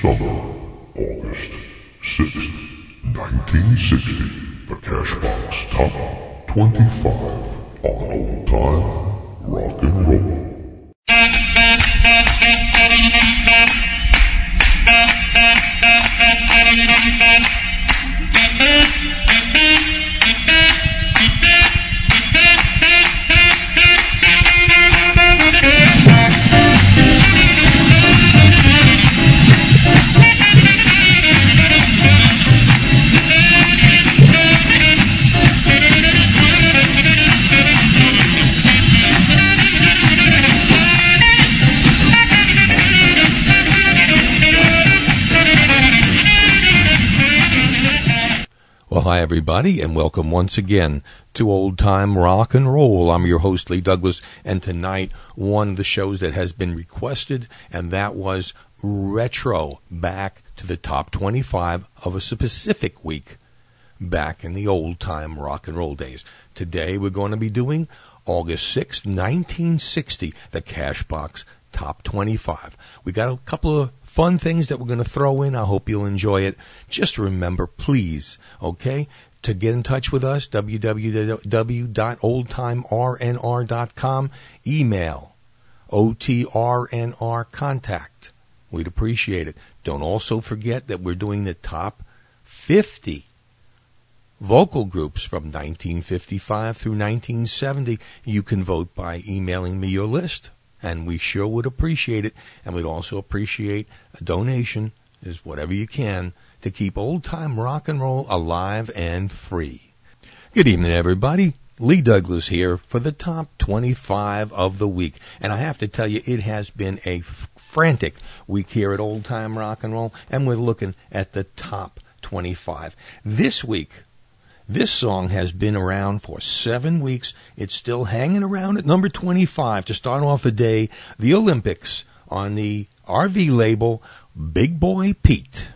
summer, August 6th, 1960, the Cashbox Top 25 on Old Time Rock and Roll. Everybody, and welcome once again to Old Time Rock and Roll. I'm your host, Lee Douglas, and tonight one of the shows that has been requested, and that was Retro, back to the top 25 of a specific week back in the old time rock and roll days. Today we're going to be doing August 6th, 1960, the Cashbox Top 25. We got a couple of fun things that we're going to throw in. I hope you'll enjoy it. Just remember, please, okay, to get in touch with us, www.oldtimernr.com, email OTRNR contact. We'd appreciate it. Don't also forget that we're doing the top 50 vocal groups from 1955 through 1970. You can vote by emailing me your list, and we sure would appreciate it. And we'd also appreciate a donation, is whatever you can, to keep old time rock and roll alive and free. Good evening, everybody. Lee Douglas here for the top 25 of the week. And I have to tell you, it has been a frantic week here at Old Time Rock and Roll, and we're looking at the top 25. This week, this song has been around for seven weeks. It's still hanging around at number 25 to start off the day. The Olympics on the Arvee label, Big Boy Pete.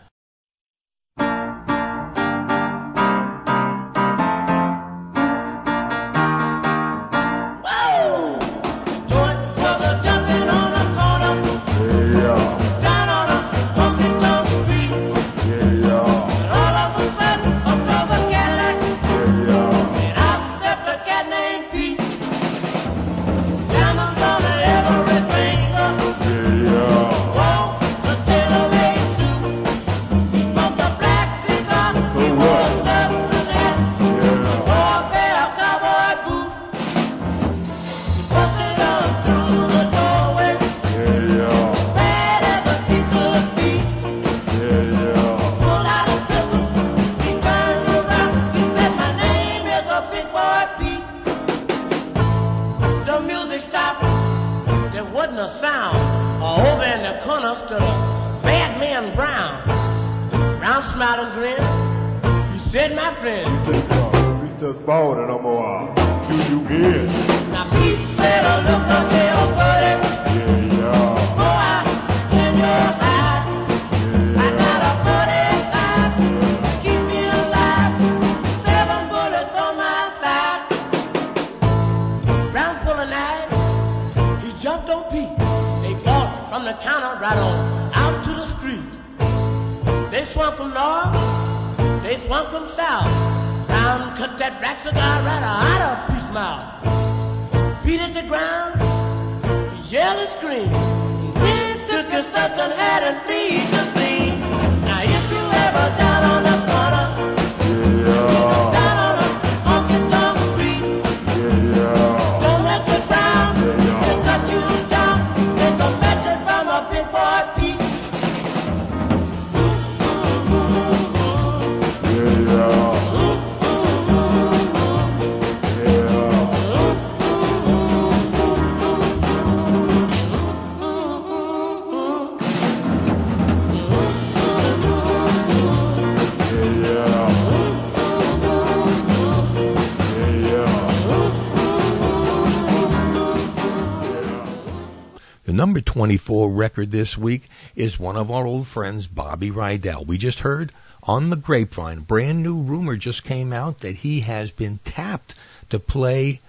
24 record this week is one of our old friends, Bobby Rydell. We just heard on the grapevine, brand new rumor just came out that he has been tapped to play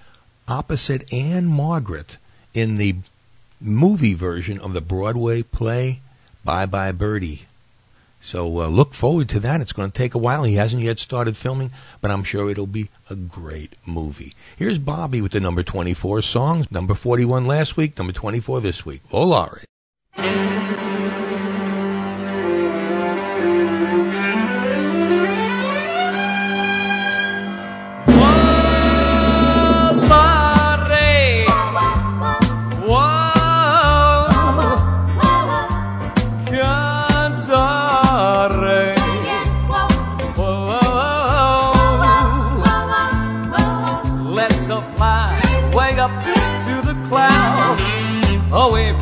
opposite Ann-Margret in the movie version of the Broadway play Bye Bye Birdie. So uh, look forward to that. It's going to take a while. He hasn't yet started filming, but I'm sure it'll be a great movie. Here's Bobby with the number 24 songs. Number 41 last week, number 24 this week. Volare.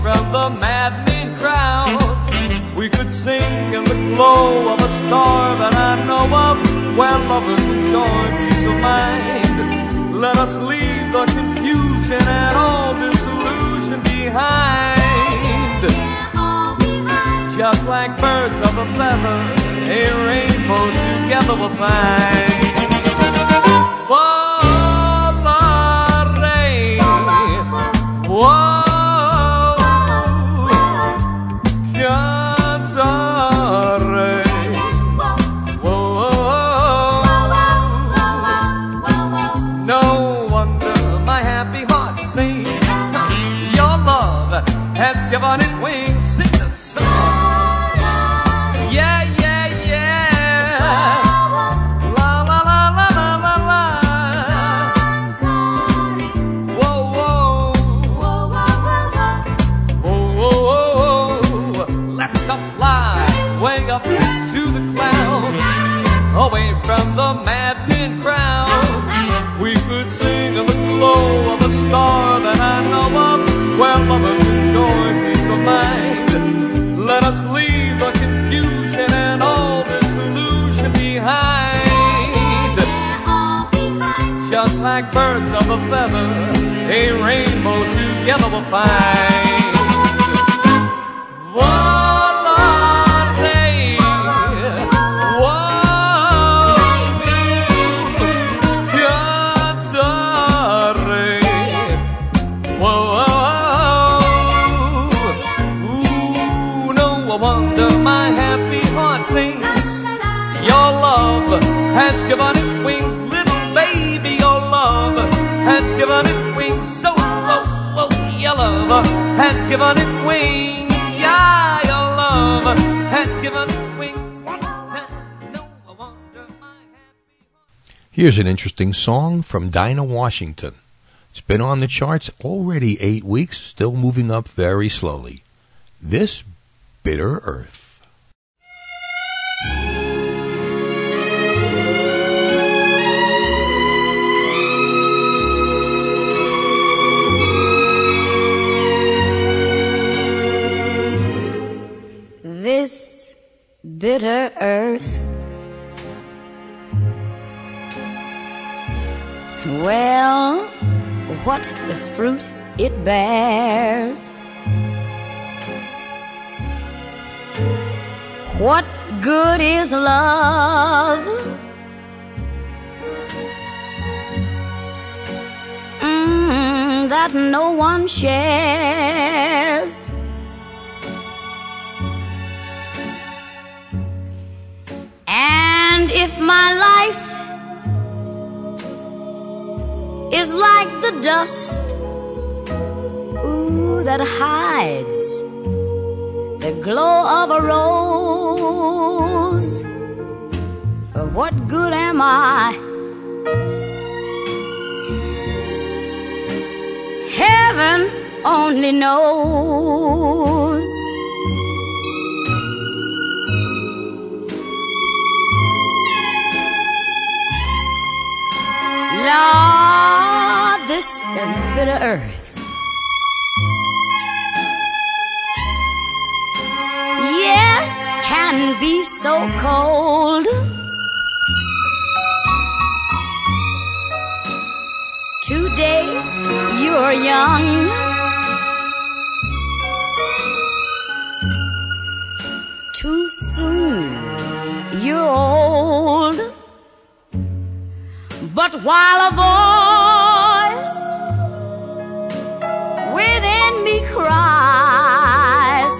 From the maddening crowd. We could sing in the glow of a star that I know of, where lovers enjoy peace of mind. Let us leave the confusion and all disillusion behind. Just like birds of a feather, a rainbow together we'll find. Volare. Whoa. Like birds of a feather, a rainbow together we'll find. Given it wings. Yeah, your love has given wings. Here's an interesting song from Dinah Washington. It's been on the charts already eight weeks, still moving up very slowly. This Bitter Earth. Bitter earth. Well, what the fruit it bears. What good is love? Mm, that no one shares. If my life is like the dust ooh, that hides the glow of a rose, what good am I? Heaven only knows. Lord, this bitter earth. Yes, can be so cold. Today you're young. But while a voice within me cries,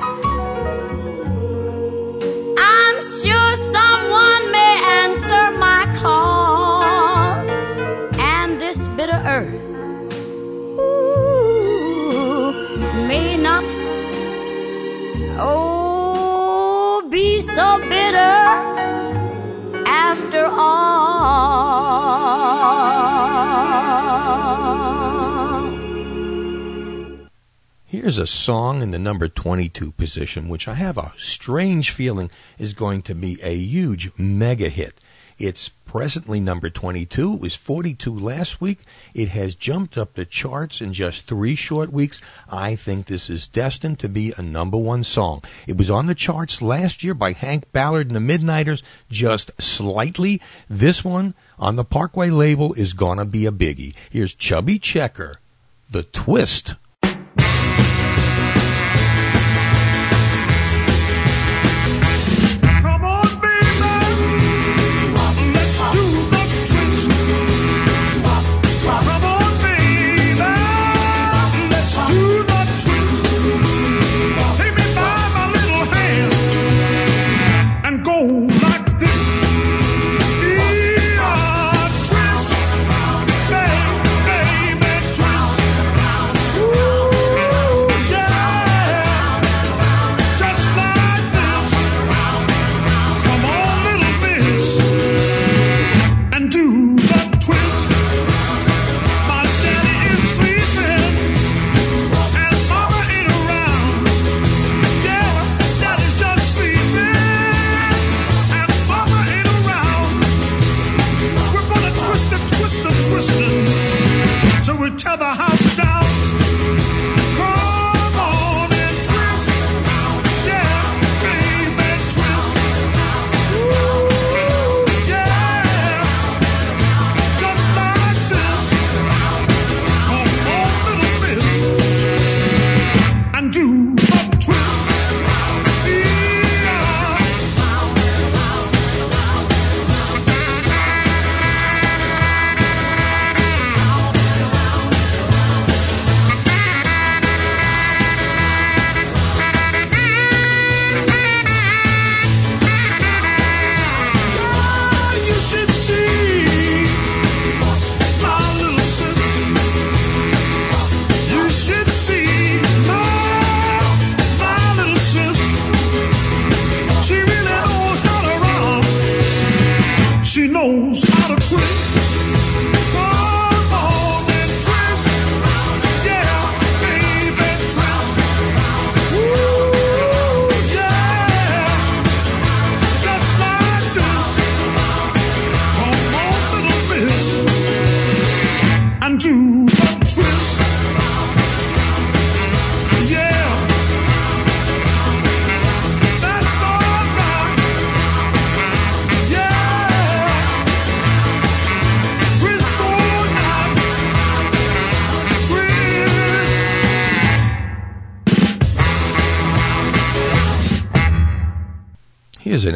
I'm sure someone may answer my call. And this bitter earth Here's a song in the number 22 position, which I have a strange feeling is going to be a huge mega hit. It's presently number 22. It was 42 last week. It has jumped up the charts in just three short weeks. I think this is destined to be a number one song. It was on the charts last year by Hank Ballard and the Midnighters, just slightly. This one on the Parkway label is gonna be a biggie. Here's Chubby Checker, The Twist.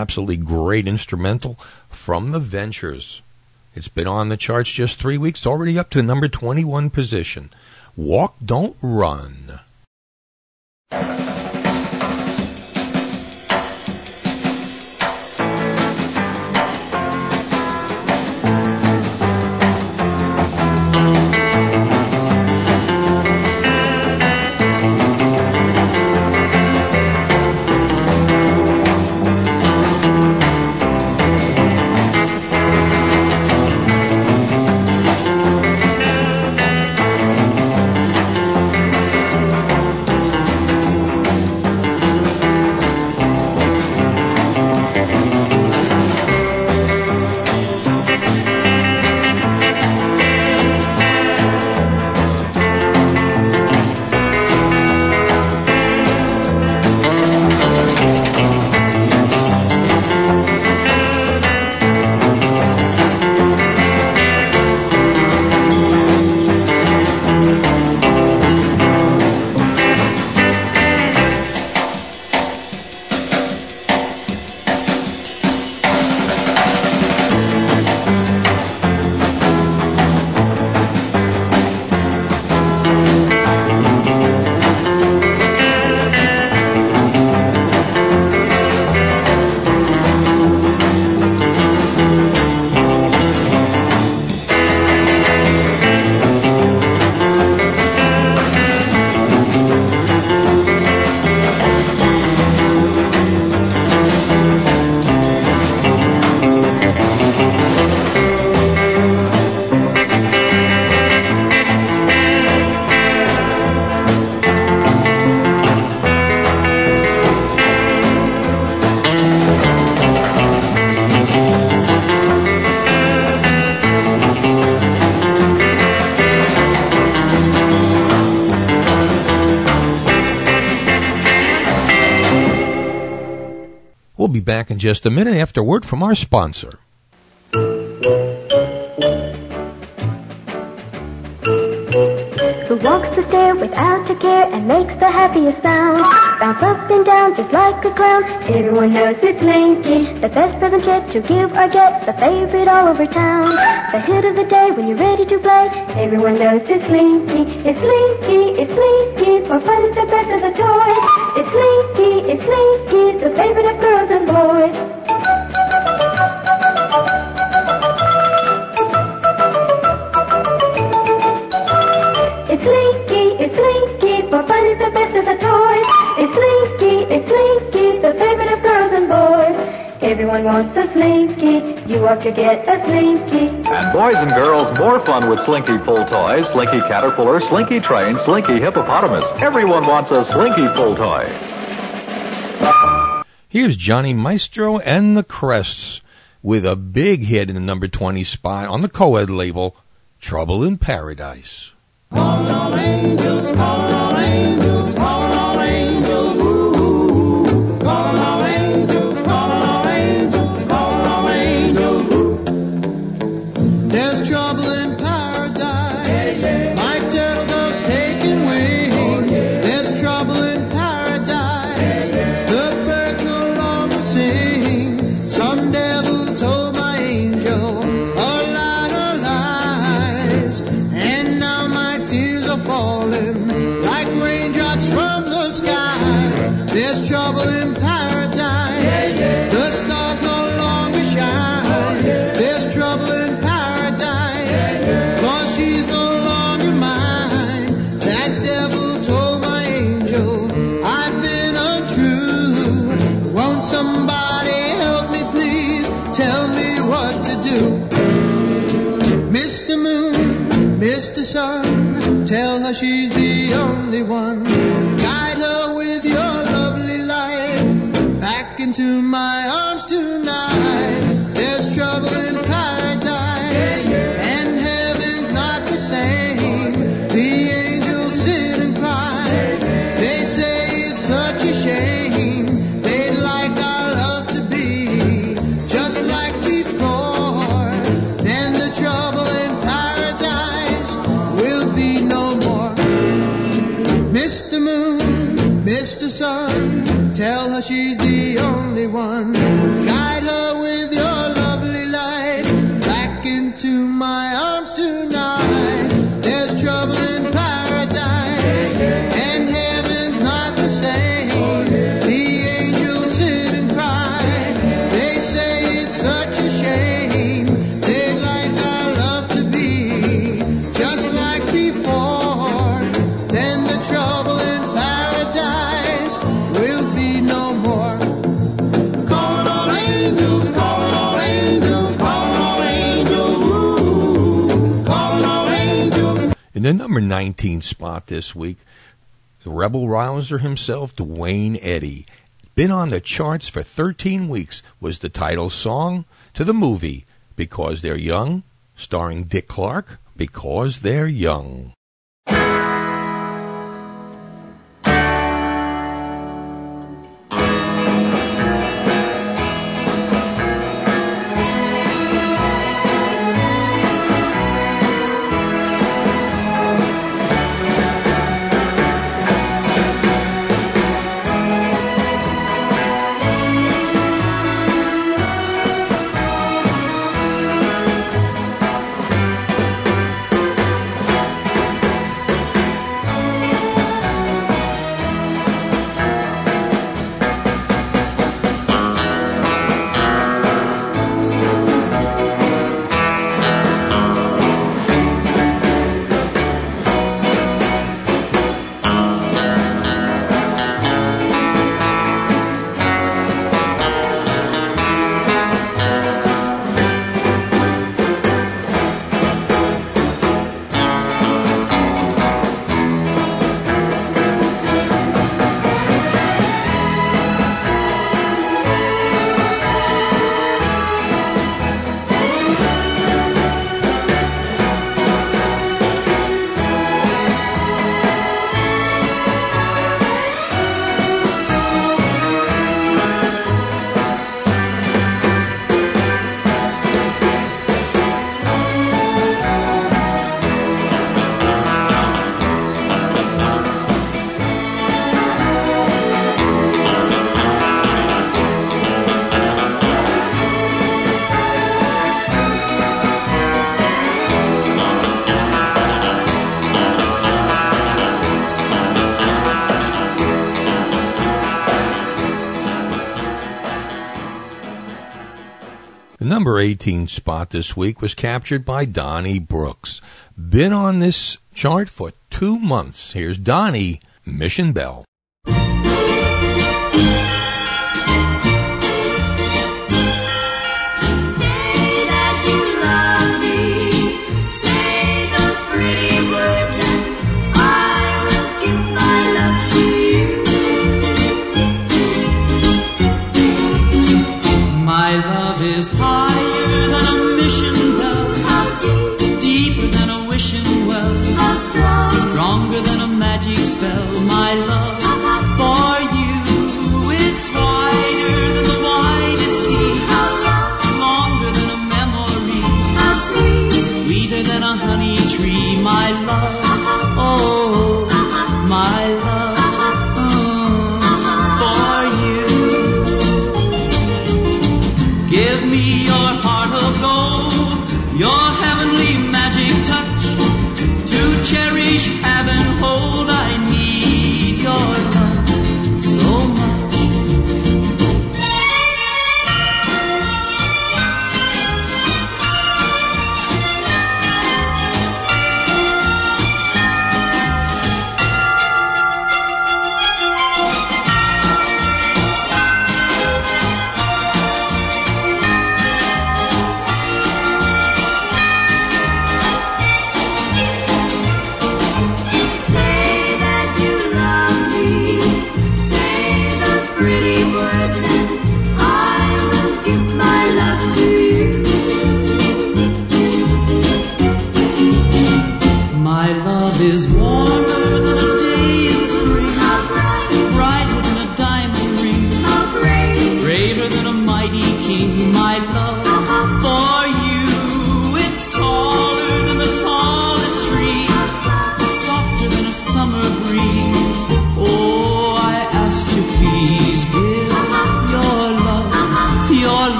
Absolutely great instrumental from the Ventures. It's been on the charts just three weeks, already up to number 21 position. Walk, Don't Run. Back in just a minute after word from our sponsor. Who walks the stair without a care and makes the happiest sound? Bounce up and down just like a clown. Everyone knows it's Slinky, the best present yet to give or get, the favorite all over town. The hit of the day when you're ready to play. Everyone knows it's Slinky, it's Slinky, it's Slinky. For fun, it's the best of the toys. It's Slinky, it's Slinky, Slinky, you to get a Slinky. And boys and girls, more fun with Slinky Pull Toys, Slinky Caterpillar, Slinky Train, Slinky Hippopotamus. Everyone wants a Slinky Pull Toy. Here's Johnny Maestro and the Crests with a big hit in the number 20 spot on the co-ed label, Trouble in Paradise. There's number 19 spot this week, the rebel rouser himself, Duane Eddy. Been on the charts for 13 weeks was the title song to the movie Because They're Young, starring Dick Clark, Because They're Young. number 18 spot this week was captured by Donnie Brooks. Been on this chart for two months. Here's Donnie Mission Bell.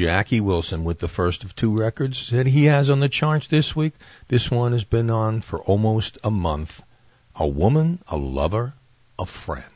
Jackie Wilson with the first of two records that he has on the charts this week. This one has been on for almost a month. A woman, a lover, a friend.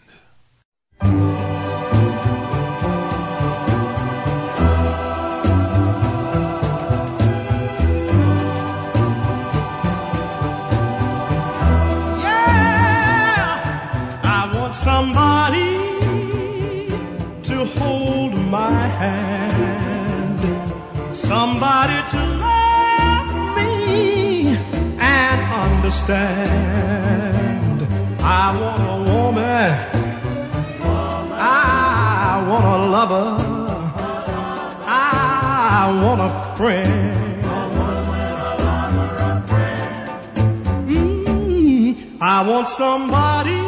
I want a woman. I want a lover. I want a friend. Mm, I want somebody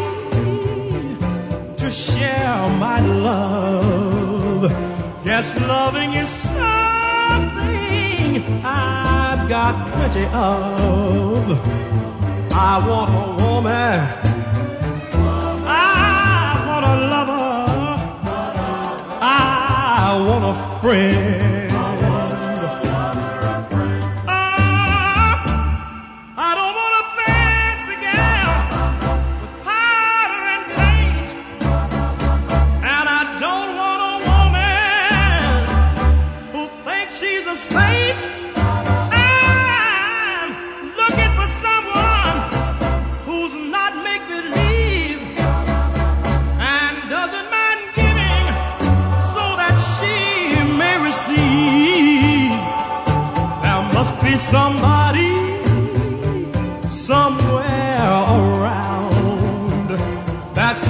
to share my love. Yes, loving is so got plenty of. I want a woman. I want a lover. I want a friend.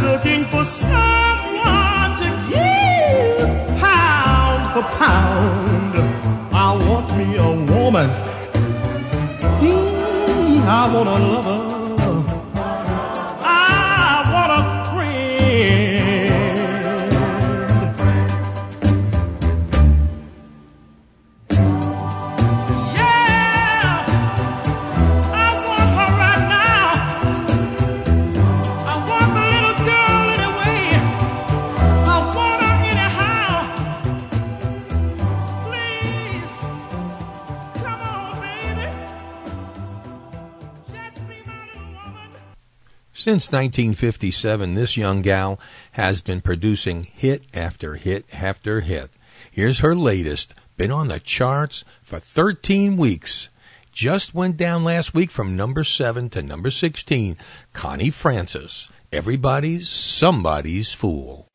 looking for someone to give pound for pound. I want me a woman. Hmm, I want a lover. Since 1957, this young gal has been producing hit after hit after hit. Here's her latest, been on the charts for 13 weeks. Just went down last week from number 7 to number 16. Connie Francis. Everybody's somebody's fool.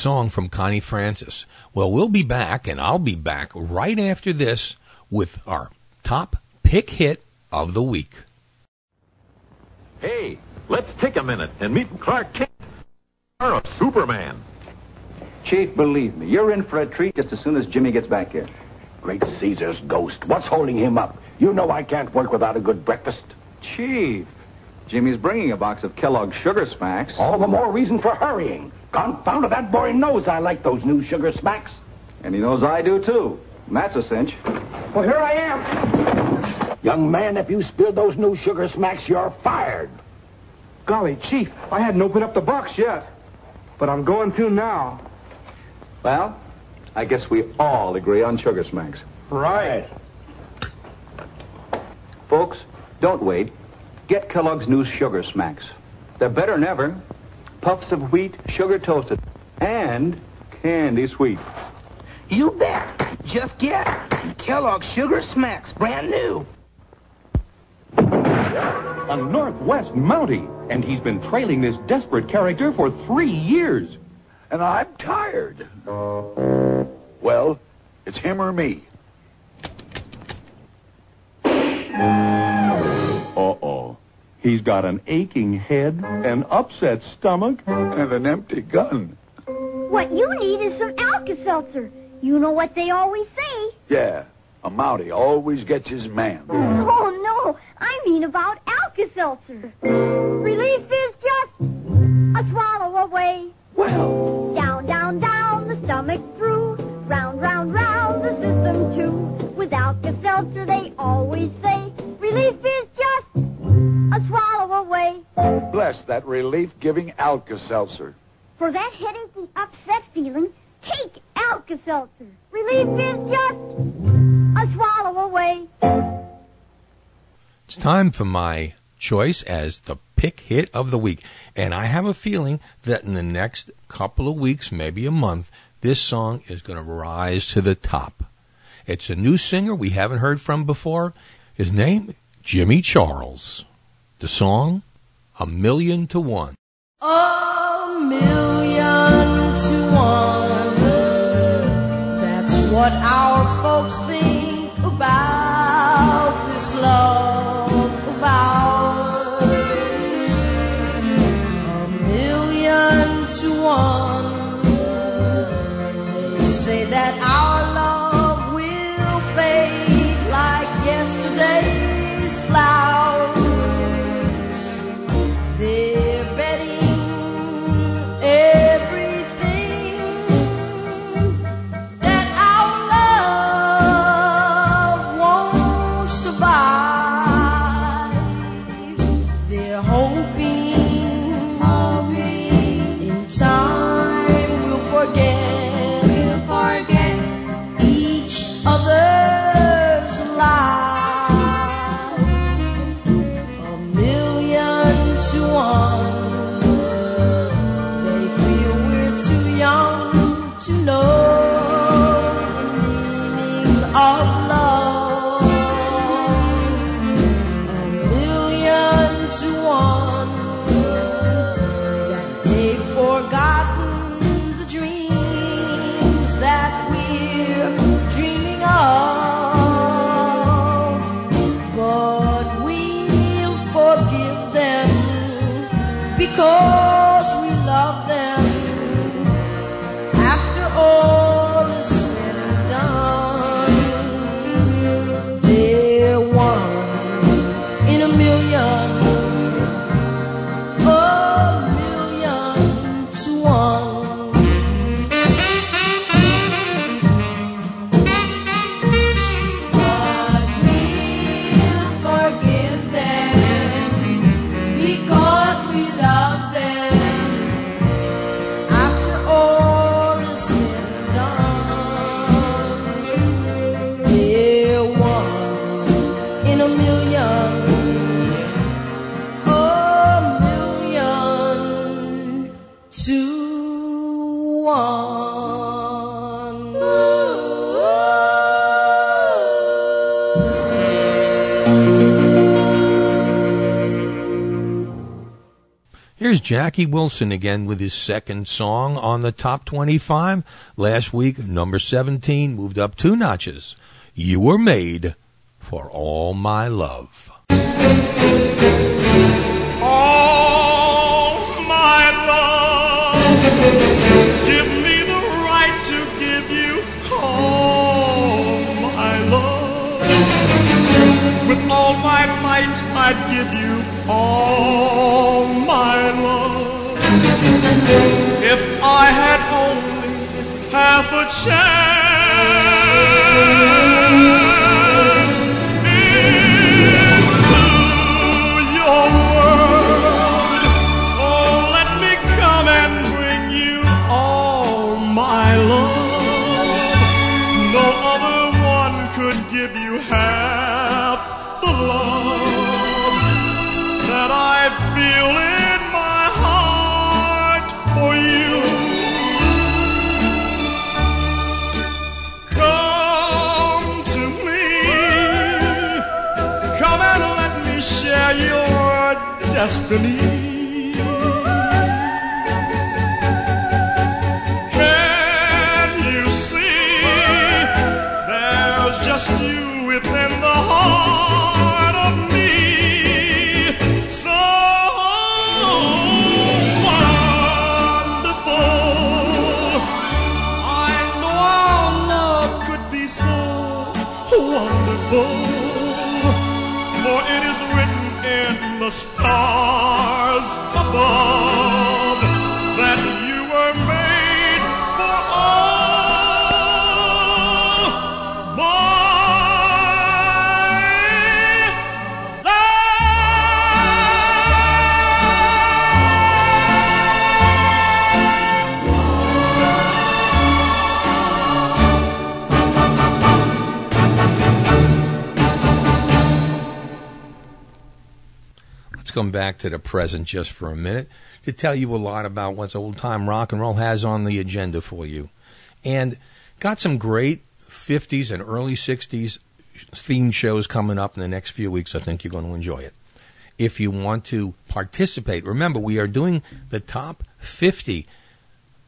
Song from Connie Francis. Well, we'll be back, and I'll be back right after this with our top pick hit of the week. Hey, let's take a minute and meet Clark Kent, or of Superman. Chief, believe me, you're in for a treat just as soon as Jimmy gets back here. Great Caesar's ghost. What's holding him up? You know I can't work without a good breakfast. Chief, Jimmy's bringing a box of Kellogg's Sugar Smacks. All the more reason for hurrying. Confound it, that boy knows I like those new sugar smacks. And he knows I do, too. And that's a cinch. Well, here I am. Young man, if you spill those new sugar smacks, you're fired. Golly, Chief, I hadn't opened up the box yet. But I'm going to now. Well, I guess we all agree on Sugar Smacks. Right. Folks, don't wait. Get Kellogg's new Sugar Smacks. They're better than ever. Puffs of wheat, sugar toasted, and candy sweet. You bet. Just get Kellogg's Sugar Smacks, brand new. A Northwest Mountie, and he's been trailing this desperate character for three years. And I'm tired. Well, it's him or me. He's got an aching head, an upset stomach, and an empty gun. What you need is some Alka-Seltzer. You know what they always say. Yeah, a Mountie always gets his man. Oh, no. I mean about Alka-Seltzer. Relief is just a swallow away. Well. Down, down, down, the stomach through. Round, round, round, the system too. With Alka-Seltzer, they always say, relief is a swallow away. Bless that relief-giving Alka-Seltzer. For that headachy, upset feeling, take Alka-Seltzer. Relief is just a swallow away. It's time for my choice as the pick hit of the week. And I have a feeling that in the next couple of weeks, maybe a month, this song is going to rise to the top. It's a new singer we haven't heard from before. His name, Jimmy Charles. The song, A Million to One. A million to one. That's what our folks Here's Jackie Wilson again with his second song on the top 25. Last week, number 17 moved up two notches. You were made for all my love. All my love, give me the right to give you all my love. With all my might, I'd give you all If I had only half a chance destiny. Can't you see? There's just you within the heart of me. So wonderful. I know our love could be so wonderful. For it is written in the stars let's come back to the present just for a minute to tell you a lot about what old time rock and roll has on the agenda for you. And got some great 50s and early 60s theme shows coming up in the next few weeks. I think you're going to enjoy it. If you want to participate, remember we are doing the top 50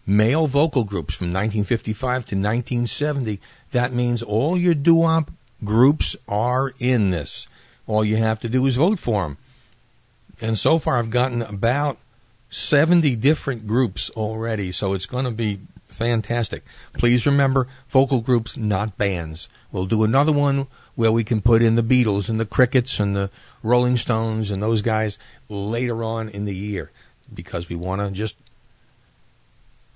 male vocal groups from 1955 to 1970. That means all your doo-wop groups are in this. All you have to do is vote for them. And so far, I've gotten about 70 different groups already, so it's going to be fantastic. Please remember, vocal groups, not bands. We'll do another one where we can put in the Beatles and the Crickets and the Rolling Stones and those guys later on in the year because we want to just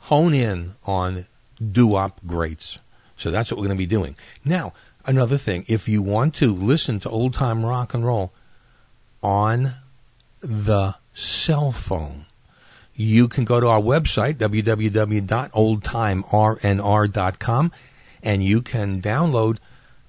hone in on doo-wop greats. So that's what we're going to be doing. Now, another thing, if you want to listen to old time rock and roll on the cell phone, you can go to our website, www.oldtimernr.com, and you can download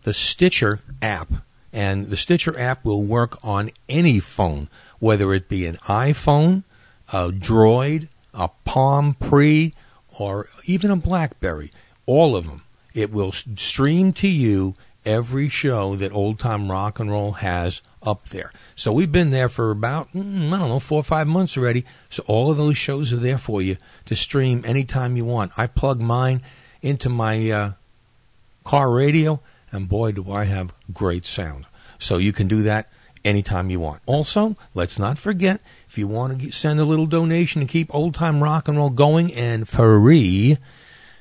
the Stitcher app. And the Stitcher app will work on any phone, whether it be an iPhone, a Droid, a Palm Pre, or even a Blackberry. All of them. It will stream to you every show that Old Time Rock and Roll has up there. So we've been there for about, mm, I don't know, four or five months already. So all of those shows are there for you to stream anytime you want. I plug mine into my uh, car radio, and boy, do I have great sound. So you can do that anytime you want. Also, let's not forget if you want to send a little donation to keep old time rock and roll going and free,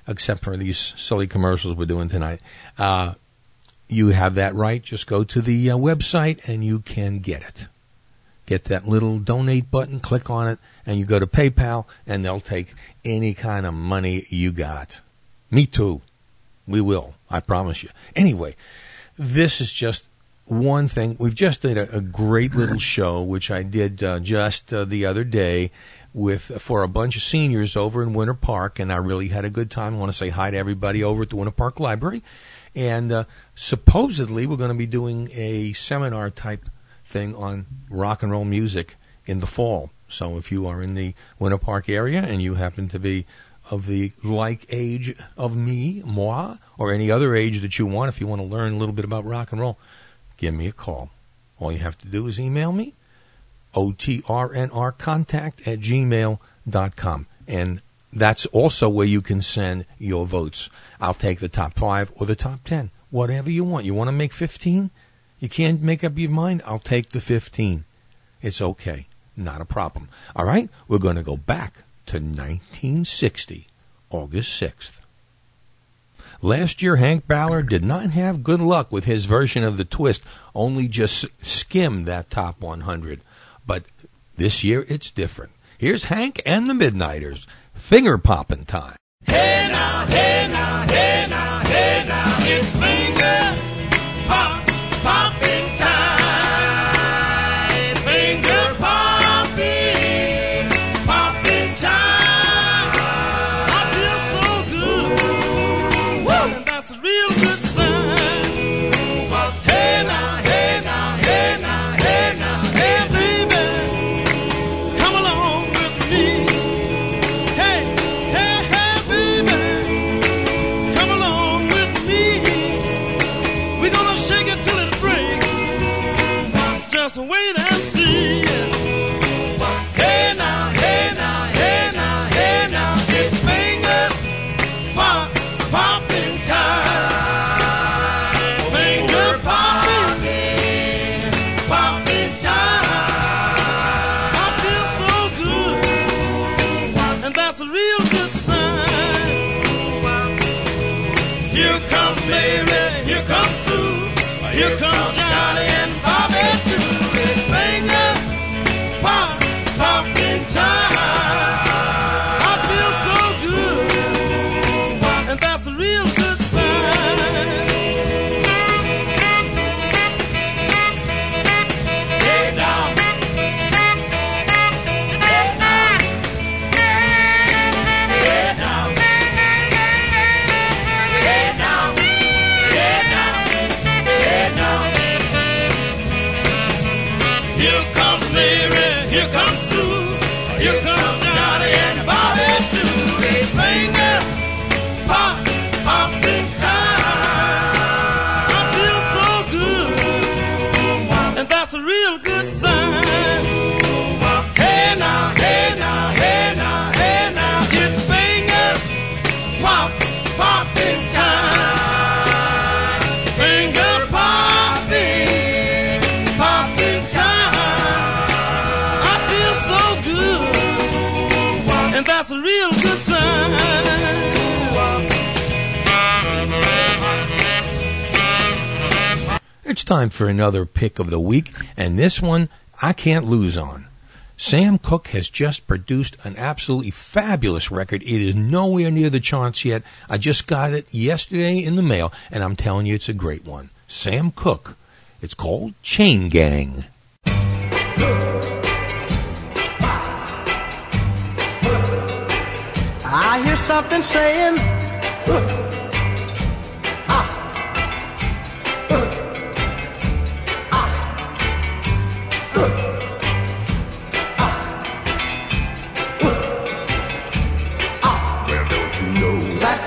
except for these silly commercials we're doing tonight. Uh, you have that right. Just go to the uh, website and you can get it. Get that little donate button, click on it, and you go to PayPal, and they'll take any kind of money you got. Me too. We will. I promise you. Anyway, this is just one thing. We've just did a, a great little show, which I did uh, just uh, the other day with for a bunch of seniors over in Winter Park, and I really had a good time. I want to say hi to everybody over at the Winter Park Library, and uh, supposedly we're going to be doing a seminar type thing on rock and roll music in the fall. So if you are in the Winter Park area and you happen to be of the like age of me, moi, or any other age that you want, if you want to learn a little bit about rock and roll, give me a call. All you have to do is email me, otrnrcontact at gmail.com. And that's also where you can send your votes. I'll take the top five or the top ten, whatever you want. You want to make 15? You can't make up your mind? I'll take the 15. It's okay. Not a problem. All right? We're going to go back to 1960, August 6th. Last year, Hank Ballard did not have good luck with his version of the twist, only just skimmed that top 100. But this year, it's different. Here's Hank and the Midnighters. Finger popping time. Hey now, hey now, hey now, hey now, it's finger time for another pick of the week, and this one I can't lose on. Sam Cooke has just produced an absolutely fabulous record. It is nowhere near the charts yet. I just got it yesterday in the mail, and I'm telling you it's a great one. Sam Cooke. It's called Chain Gang. I hear something saying,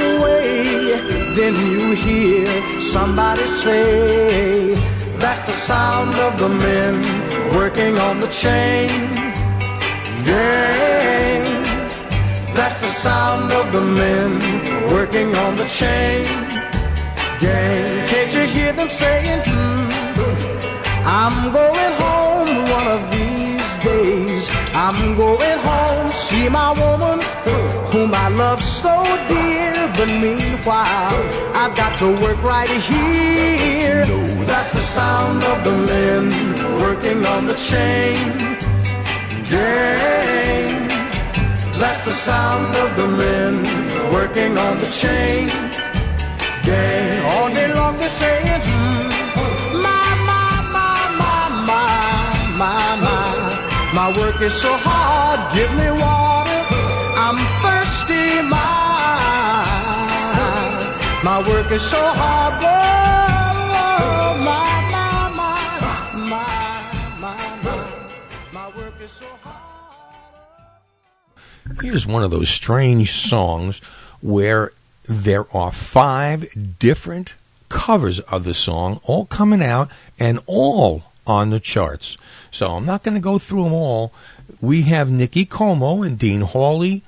away. Then you hear somebody say, That's the sound of the men working on the chain gang. That's the sound of the men working on the chain gang. Can't you hear them saying, "Hmm, I'm going home one of these days. I'm going home, see my woman whom I love so dear. But meanwhile, I've got to work right here. That's the sound of the men working on the chain gang. That's the sound of the men working on the chain gang. All day long they're saying, hmm, my, my, my, my, my, my, my. My work is so hard, give me water. I'm My work is so hard, whoa, my, my, my, my, my, my. My work is so hard. Here's one of those strange songs where there are five different covers of the song, all coming out and all on the charts. So I'm not going to go through them all. We have Nicky Como and Deane Hawley,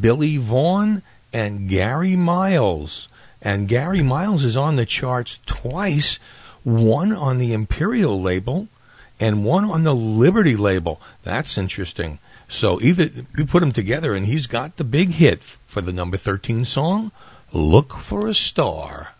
Billy Vaughn, and Garry Miles. And Garry Miles is on the charts twice, one on the Imperial label and one on the Liberty label. That's interesting. So either you put them together and he's got the big hit for the number 13 song, Look for a Star.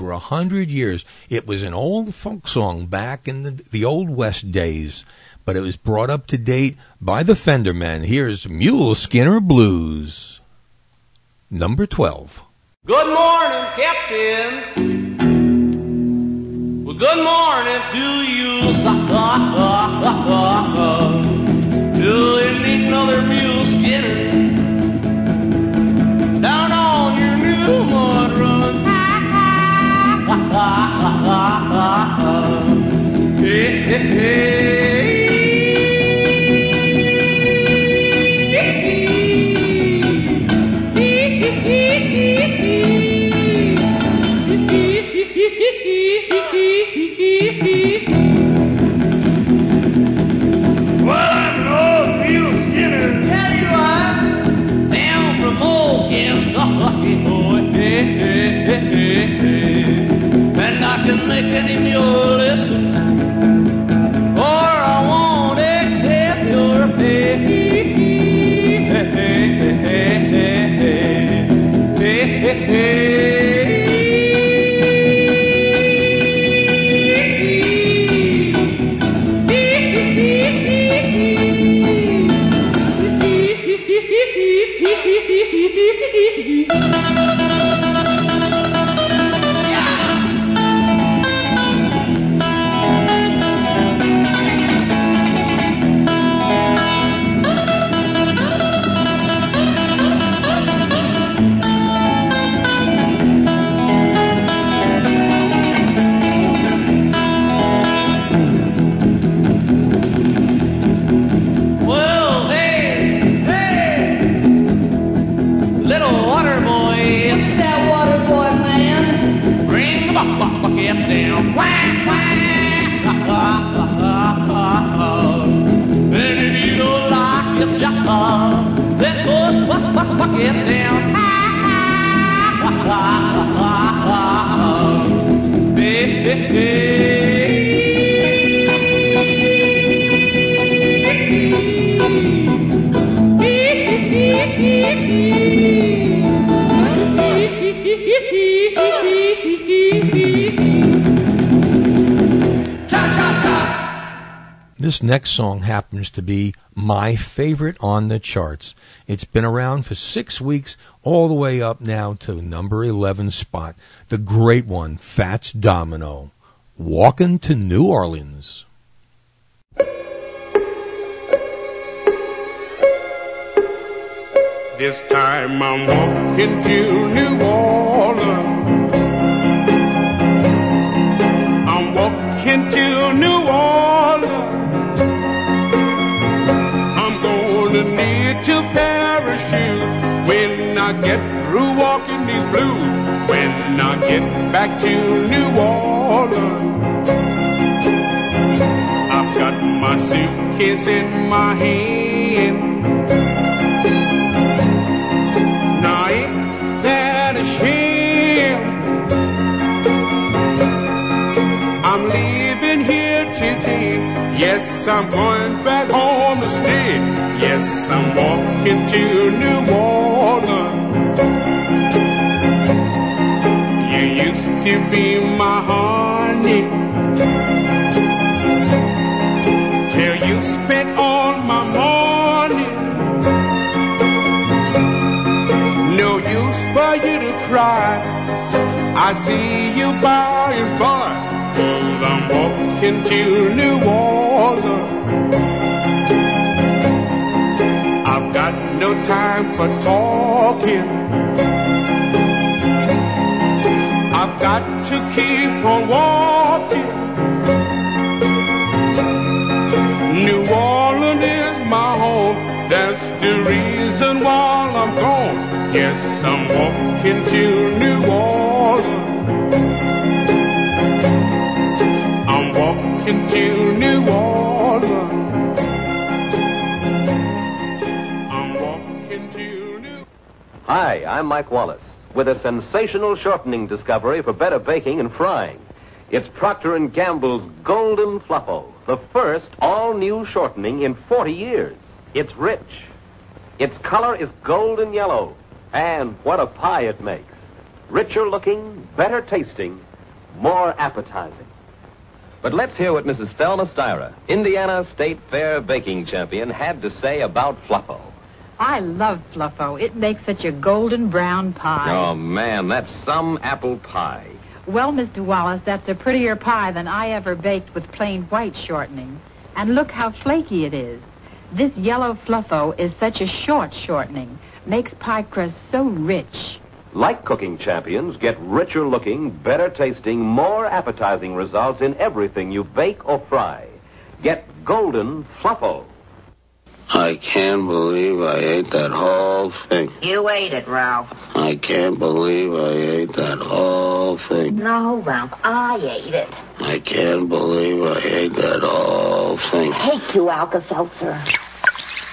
Over a hundred years. It was an old folk song back in the, the old West days, but it was brought up to date by the Fendermen. Here's Mule Skinner Blues. Number 12. Hey, hey, Well, This next song happens to be my favorite on the charts. It's been around for six weeks, all the way up now to number 11 spot. The great one, Fats Domino. Walking to New Orleans. This time I'm walking to New Orleans. I'm walking to New Orleans. I'm gonna need to shoes when I get through walking these blues. When I get back to New Orleans, I've got my suitcase in my hand. Now ain't that a shame? I'm leaving here today. Yes, I'm going back home to stay. Yes, I'm walking to New Orleans. You used to be my honey. Till you spent all my money. No use for you to cry. I see you by and by. Cause I'm walking to New Orleans. Got no time for talking. I've got to keep on walking. New Orleans is my home. That's the reason why I'm gone. Yes, I'm walking to New Orleans. I'm walking to New Orleans. Hi, I'm Mike Wallace with a sensational shortening discovery for better baking and frying. It's Procter & Gamble's Golden Fluffo, the first all-new shortening in 40 years. It's rich. Its color is golden yellow, and what a pie it makes. Richer looking, better tasting, more appetizing. But let's hear what Mrs. Thelma Styra, Indiana State Fair baking champion, had to say about Fluffo. I love Fluffo. It makes such a golden brown pie. Oh, man, that's some apple pie. Well, Mr. Wallace, that's a prettier pie than I ever baked with plain white shortening. And look how flaky it is. This yellow Fluffo is such a short shortening. Makes pie crust so rich. Like cooking champions, get richer looking, better tasting, more appetizing results in everything you bake or fry. Get Golden Fluffo. I can't believe I ate that whole thing. You ate it, Ralph. I can't believe I ate that whole thing. No, Ralph, I ate it. I can't believe I ate that whole thing. Take two Alka-Seltzer.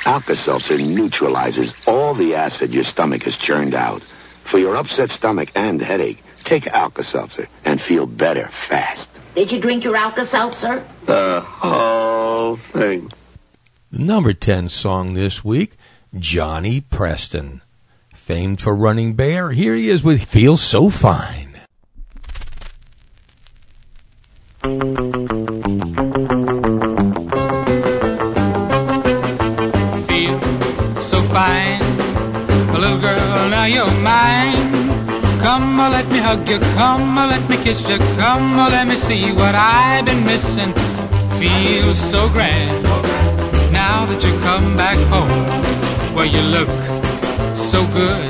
Alka-Seltzer neutralizes all the acid your stomach has churned out. For your upset stomach and headache, take Alka-Seltzer and feel better fast. Did you drink your Alka-Seltzer? The whole thing. The number 10 song this week, Johnny Preston. Famed for running bear, here he is with Feels So Fine. feel so fine. A little girl, now you're mine. Come, uh, let me hug you. Come, uh, let me kiss you. Come, uh, let me see what I've been missing. Feel so grand. Now that you come back home, where you look so good.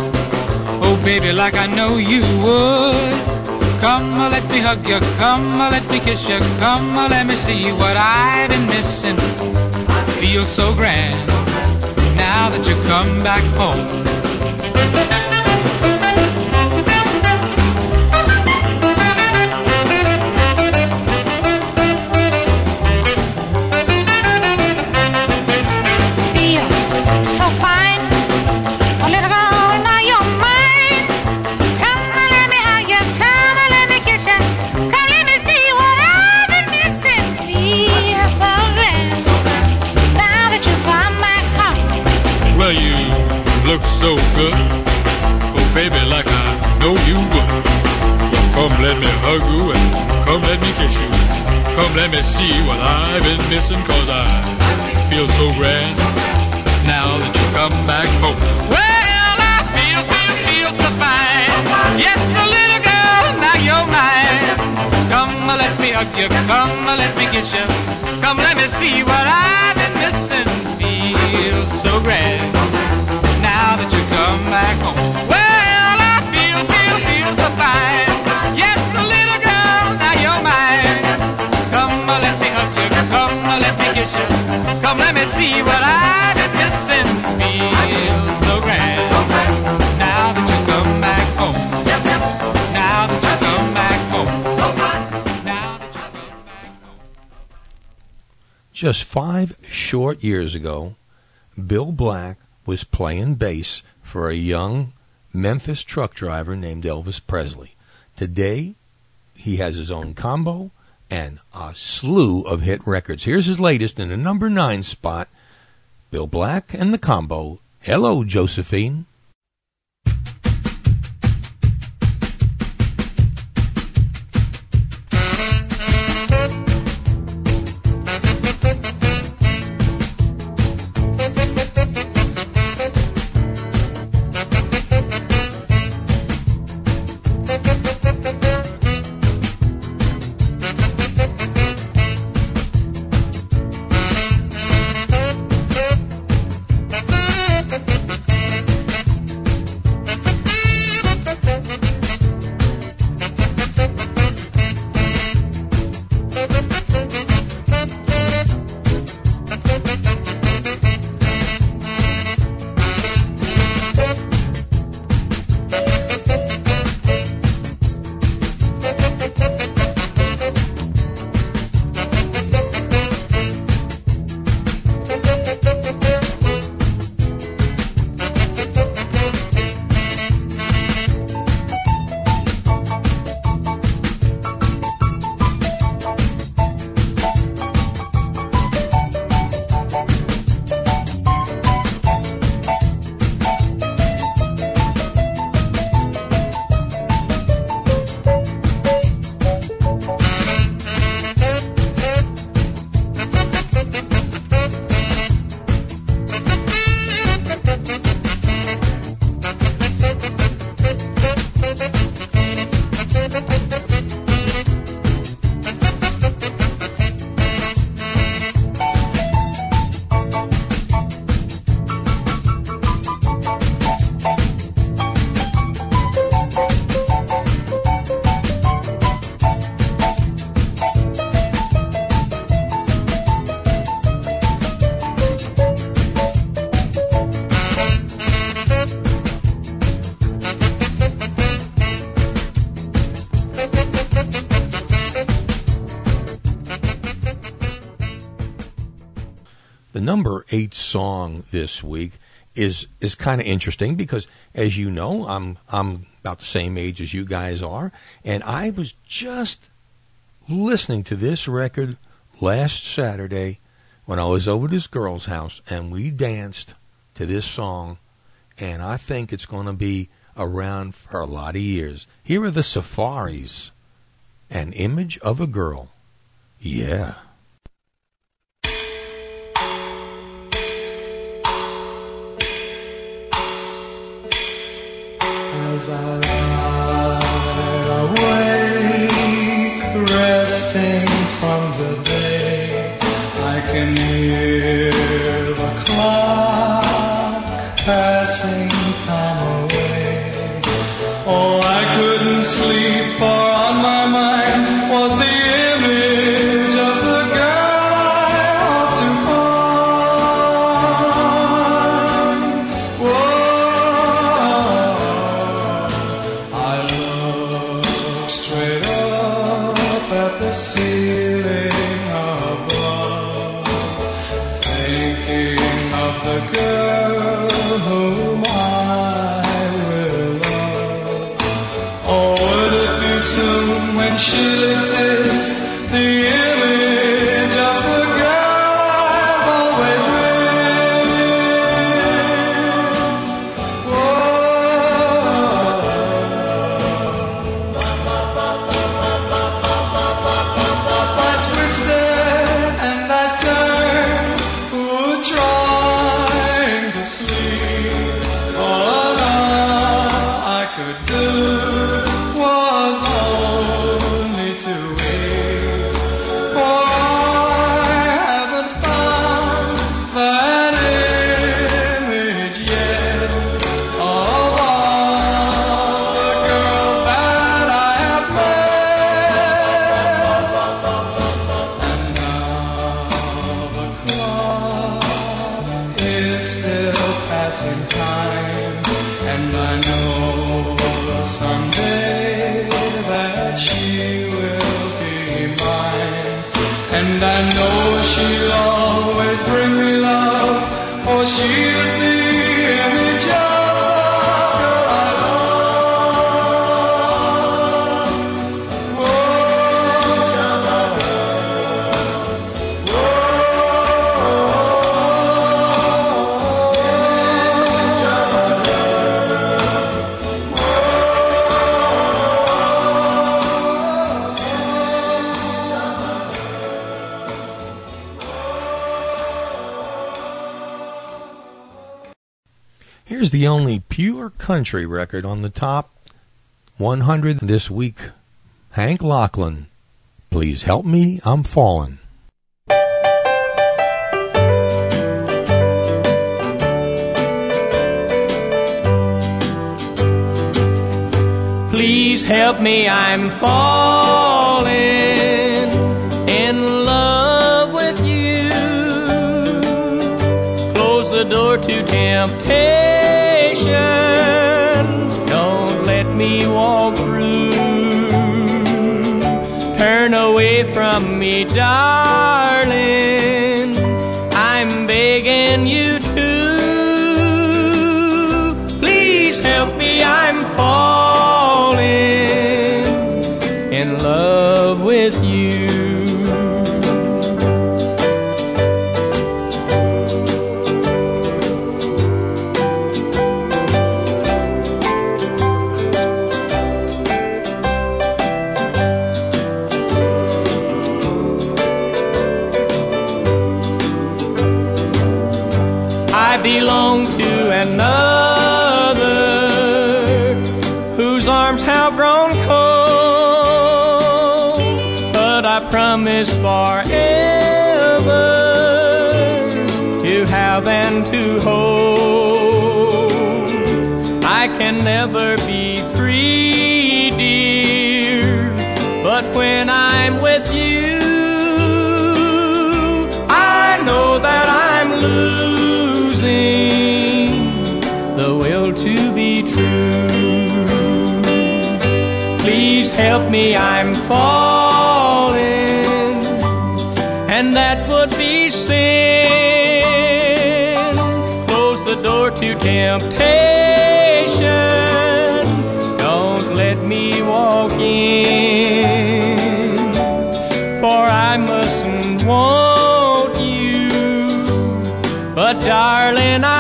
Oh, baby, like I know you would. Come, let me hug you. Come, let me kiss you. Come, let me see what I've been missing. I Feel so grand now that you come back home. So good. Oh, baby, like I know you would. Come let me hug you and come let me kiss you. Come let me see what I've been missing, cause I feel so grand now that you come back home. Well, I feel, feel, feel so fine. Yes, a little girl, now you're mine. Come, let me hug you. Come, let me kiss you. Come, let me see what I've been missing. Feel so grand that you come back home. Well, I feel, feel, feel so fine. Yes, little girl, now you're mine. Come, uh, let me hug you. Come, uh, let me kiss you. Come, let me see what I've missing. Feel so grand now that you come back home. Now that you come back home. Just five short years ago, Bill Black was playing bass for a young Memphis truck driver named Elvis Presley. Today, he has his own combo and a slew of hit records. Here's his latest in the number nine spot Bill Black and the combo. Hello, Josephine. Eight song this week is is kind of interesting because, as you know, I'm I'm about the same age as you guys are, and I was just listening to this record last Saturday when I was over at this girl's house, and we danced to this song, and I think it's going to be around for a lot of years. Here are the Safaris, an image of a girl. Yeah. Here's the only pure country record on the top 100 this week. Hank Locklin. Please help me, I'm falling. Please help me, I'm falling in love with you. Close the door to temptation. Me, darling. me, I'm falling, and that would be sin. Close the door to temptation, don't let me walk in, for I mustn't want you, but darling, I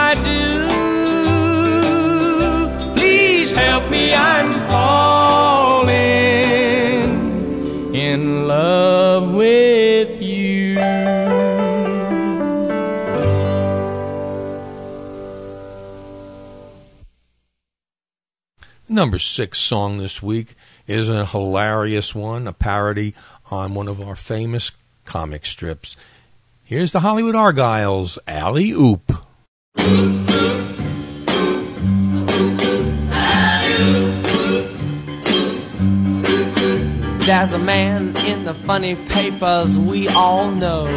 Number six song this week is a hilarious one, a parody on one of our famous comic strips. Here's the Hollywood Argyles, Alley Oop. There's a man in the funny papers we all know.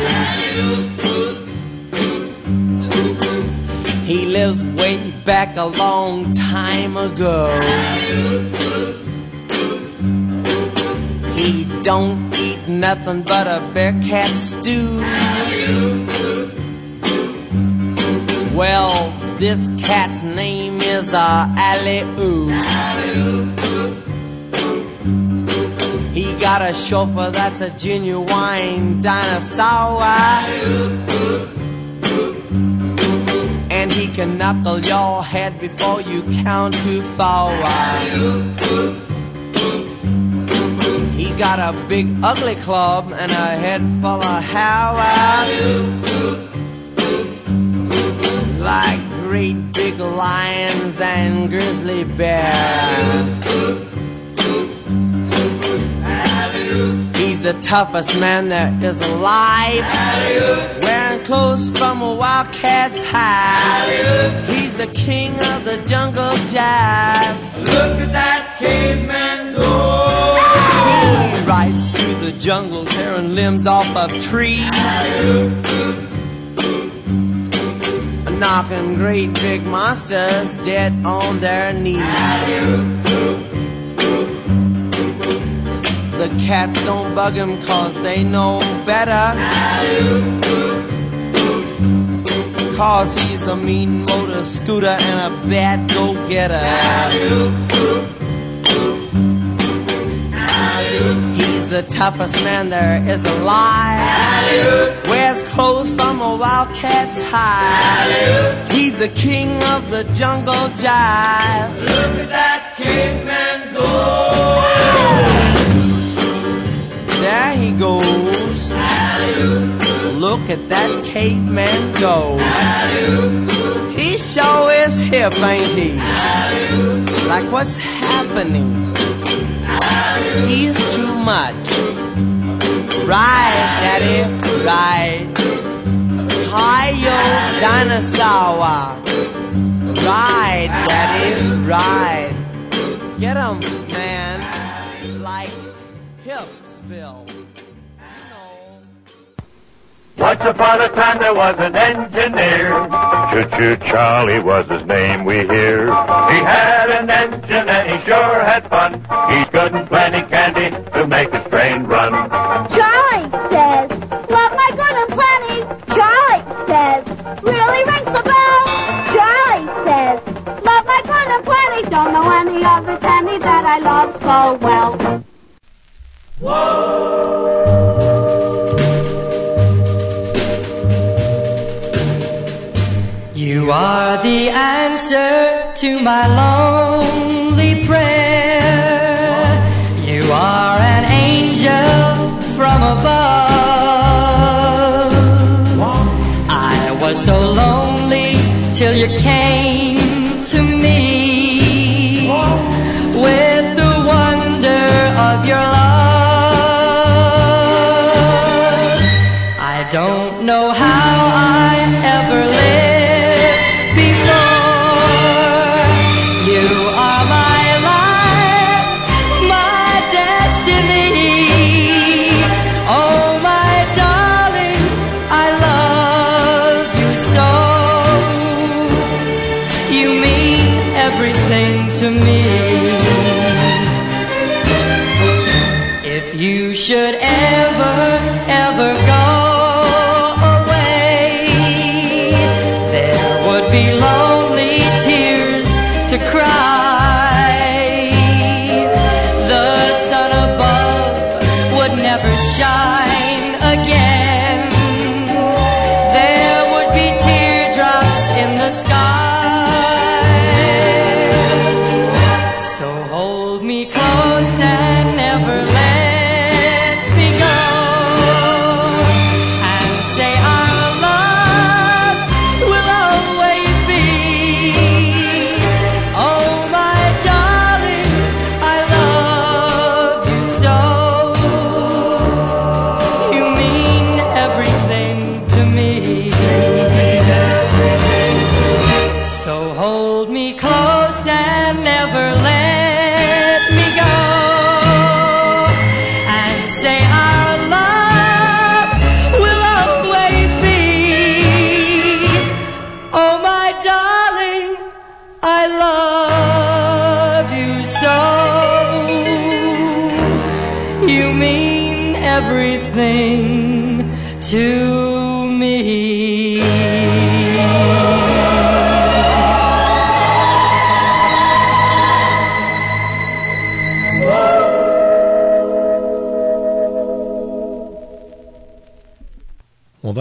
He lives way back a long time ago. He don't eat nothing but a bear cat stew. Well, this cat's name is uh, Alley Oop. He got a chauffeur that's a genuine dinosaur. And he can knuckle your head before you count to four. He got a big ugly club and a head full of hair. Like great big lions and grizzly bears. He's the toughest man there is alive. Wearing clothes from a wildcat's hide. He's the king of the jungle jive. Look at that caveman go. He rides through the jungle, tearing limbs off of trees. Knocking great big monsters dead on their knees. The cats don't bug him cause they know better. Cause he's a mean motor scooter and a bad go getter. He's the toughest man there is alive. Wears clothes from a wildcat's hide. He's the king of the jungle jive. Look at that caveman go. There he goes. Look at that caveman go. He sure is hip, ain't he? Like what's happening? He's too much. Right, daddy, right. Hi, yo, dinosaur. Right, daddy, right. Get him, man. Once upon a time there was an engineer. Choo-choo Charlie was his name we hear. He had an engine and he sure had fun. He's good and plenty candy to make his train run. Charlie says, love my good and plenty. Charlie says, really rings the bell. Charlie says, love my good and plenty. Don't know any other candy that I love so well. You are the answer to my lonely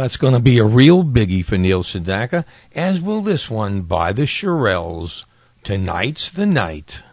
that's going to be a real biggie for Neil Sedaka, as will this one by the Shirelles. Tonight's the night.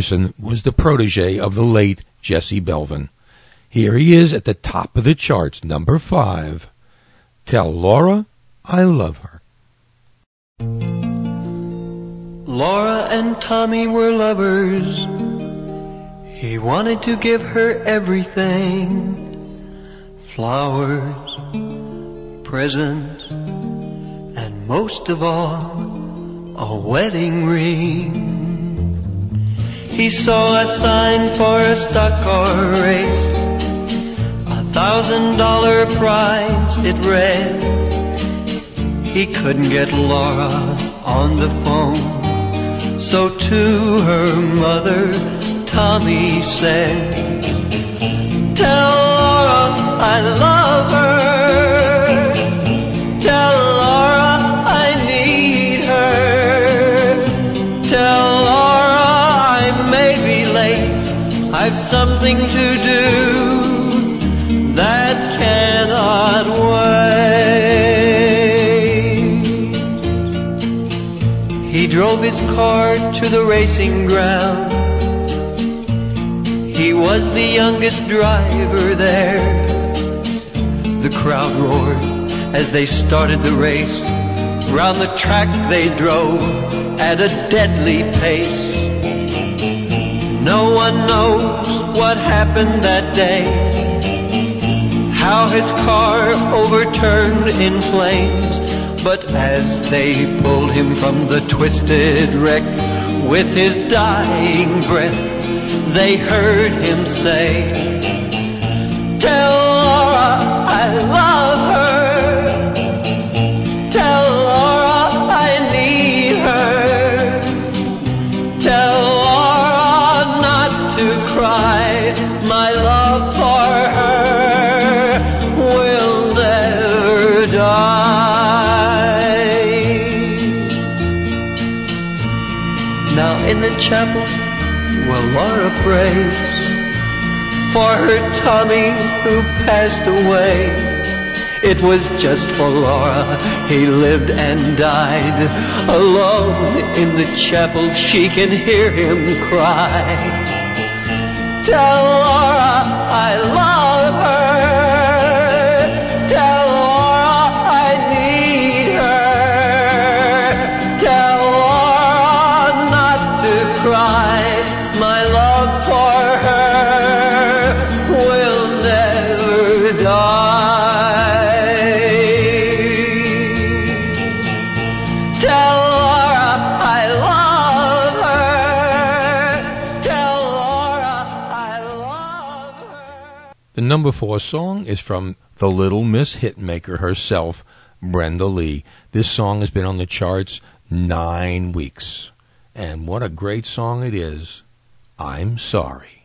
Peterson was the protege of the late Jesse Belvin. Here he is at the top of the charts, number five. Tell Laura I love her. Laura and Tommy were lovers. He wanted to give her everything flowers, presents, and most of all, a wedding ring. He saw a sign for a stock car race, a thousand dollar prize it read. He couldn't get Laura on the phone, so to her mother, Tommy said, Tell Laura I love I've something to do that cannot wait. He drove his car to the racing ground. He was the youngest driver there. The crowd roared as they started the race. Round the track they drove at a deadly pace. No one knows what happened that day. How his car overturned in flames. But as they pulled him from the twisted wreck with his dying breath, they heard him say, Tell Laura prays for her Tommy who passed away. It was just for Laura he lived and died. Alone in the chapel, she can hear him cry. Tell Laura I love number four song is from the Little Miss Hitmaker herself, Brenda Lee. This song has been on the charts nine weeks. And what a great song it is. I'm sorry.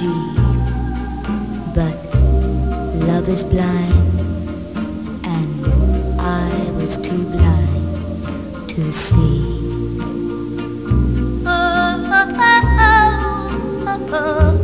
apology. But love is blind, and I was too blind to see. Oh, oh, oh,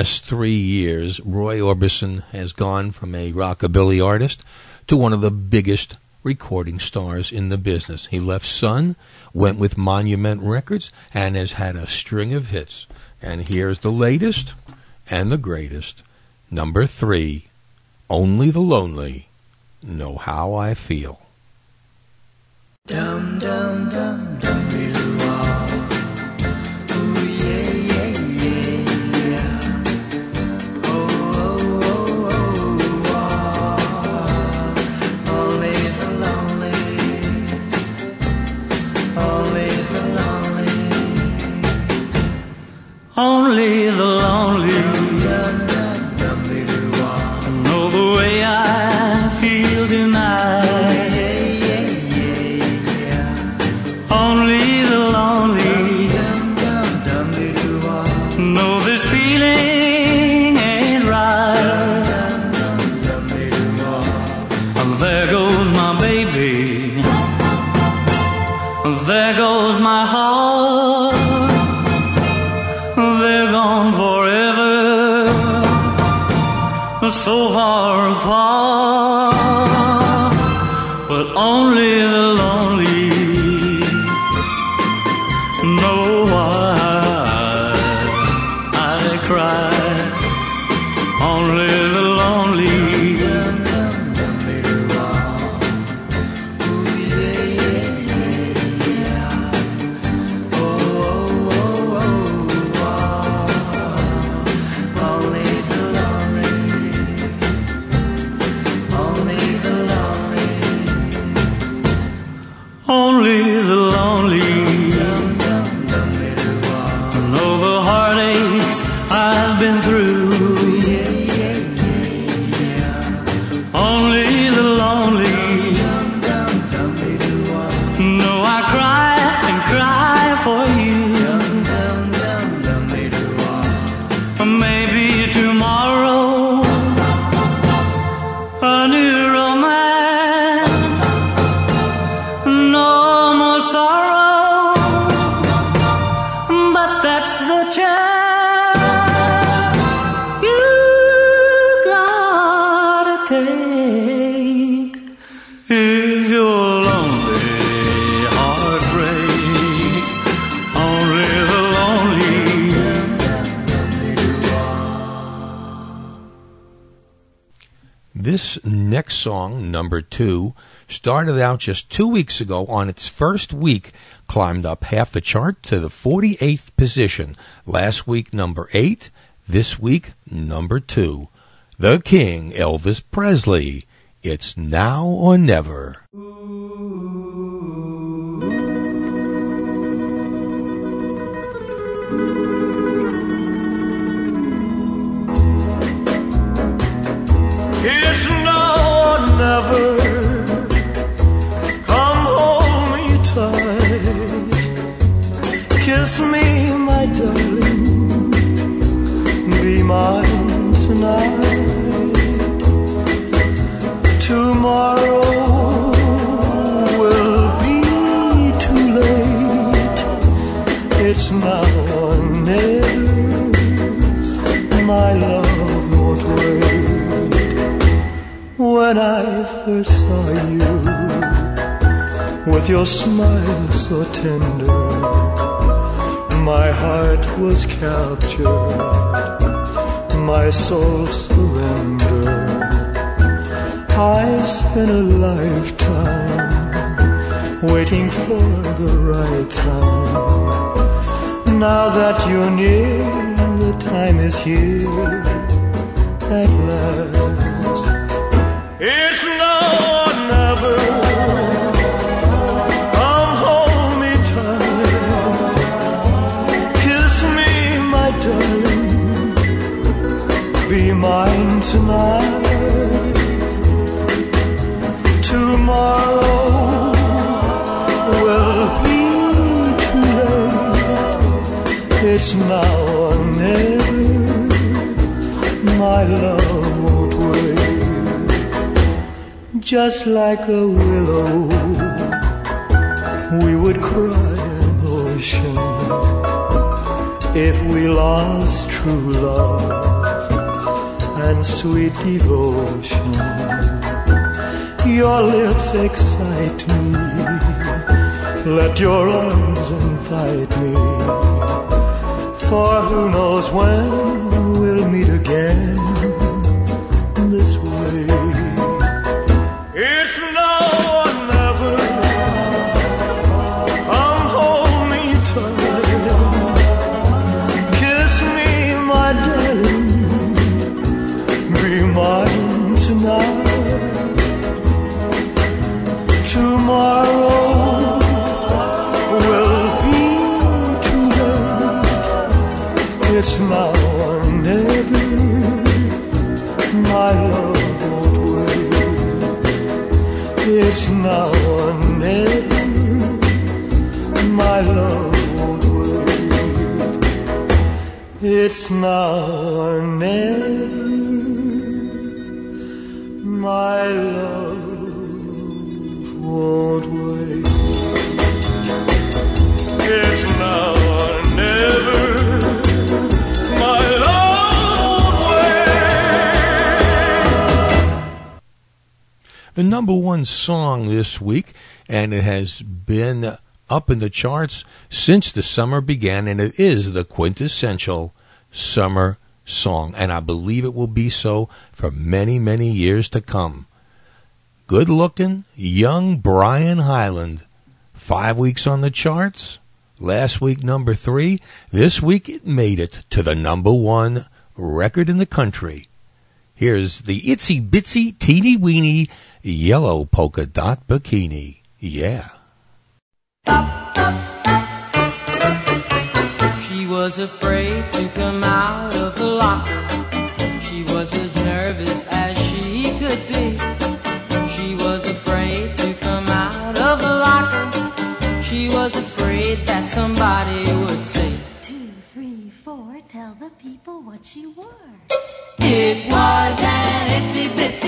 last three years, Roy Orbison has gone from a rockabilly artist to one of the biggest recording stars in the business. He left Sun, went with Monument Records, and has had a string of hits. And here's the latest and the greatest. Number three, Only the Lonely Know How I Feel. Dum dum dum only started out just two weeks ago on its first week, climbed up half the chart to the 48th position. Last week, number eight. This week, number two. The King, Elvis Presley. It's now or never. It's now or never. Darling. Be mine tonight. Tomorrow will be too late. It's now or never. My love won't wait. When I first saw you, with your smile so tender, my heart was captured, my soul surrendered. I spent a lifetime waiting for the right time. Now that you're near, the time is here at last. Now or never. My love won't wait just like a willow. We would cry an ocean if we lost true love and sweet devotion. Your lips excite me. Let your arms invite me. For who knows when we'll meet again Now or never, my love won't wait. It's now the number one song this week, and it has been up in the charts since the summer began, and it is the quintessential summer song, and I believe it will be so for many, many years to come. Good looking, young Brian Hyland. Five weeks on the charts. Last week, number three. This week, it made it to the number one record in the country. Here's the itsy bitsy teeny weeny yellow polka dot bikini. Yeah. She was afraid to come out of the locker. She was as nervous as she could be. She was afraid to come out of the locker. She was afraid that somebody would say, Two, three, four, tell the people what she wore. It was an itsy bitsy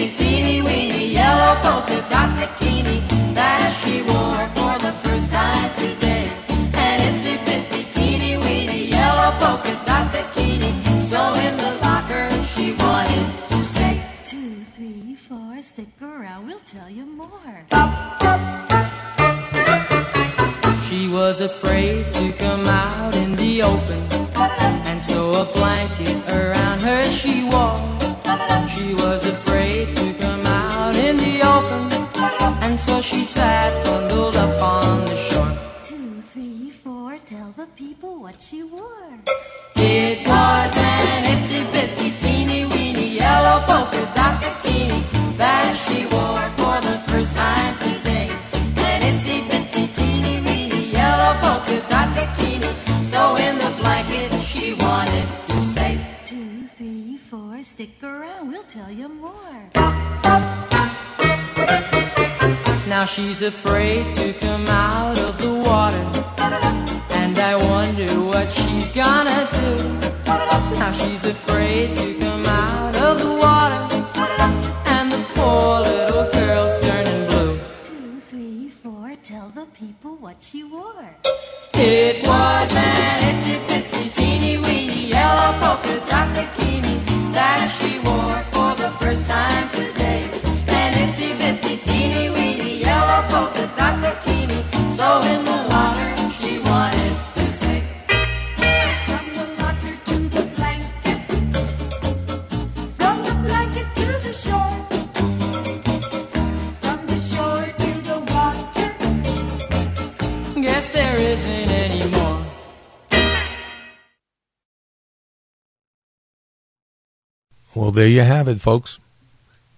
you have it, folks.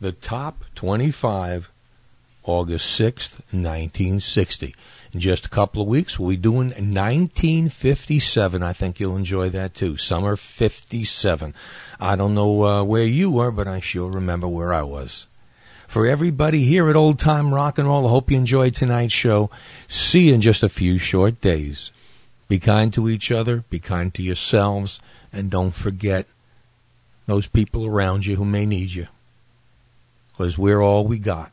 The top 25, August 6th, 1960. In just a couple of weeks, we'll be doing 1957. I think you'll enjoy that too. Summer 57. I don't know uh, where you were, but I sure remember where I was. For everybody here at Old Time Rock and Roll, I hope you enjoyed tonight's show. See you in just a few short days. Be kind to each other, be kind to yourselves, and don't forget those people around you who may need you. Because we're all we got.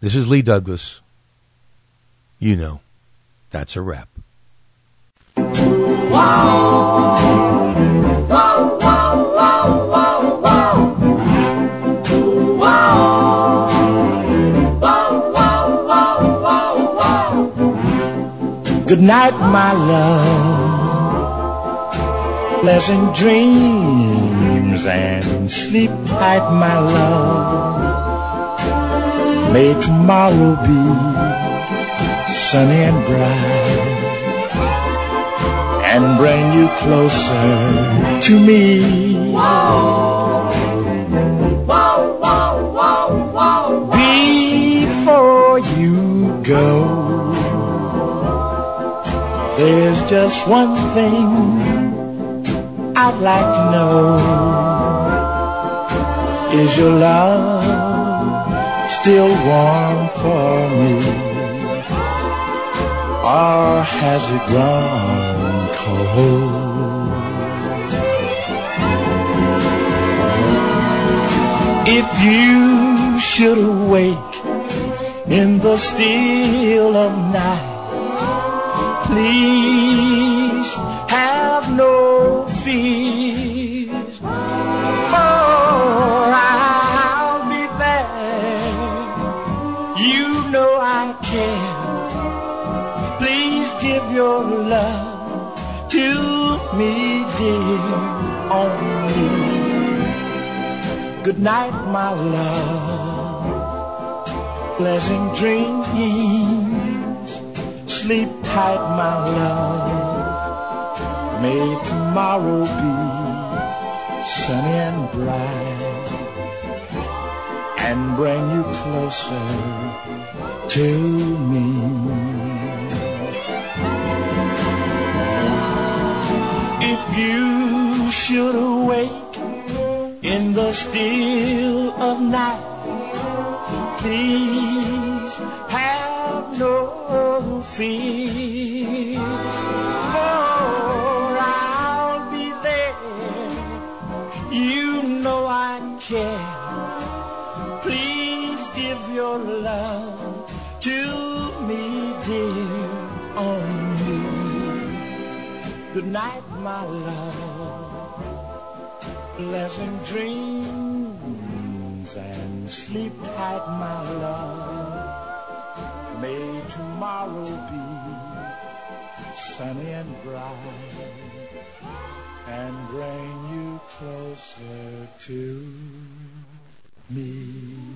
This is Lee Douglas. You know, that's a wrap. Good night, my love. Pleasant dreams and sleep tight, my love. May tomorrow be sunny and bright and bring you closer to me. Before you go. There's just one thing I'd like to know. Is your love still warm for me? Or has it grown cold? If you should awake in the still of night please Good night, my love. Pleasant dreams. Sleep tight, my love. May tomorrow be sunny and bright and bring you closer to me. If you should still of night, please closer to me.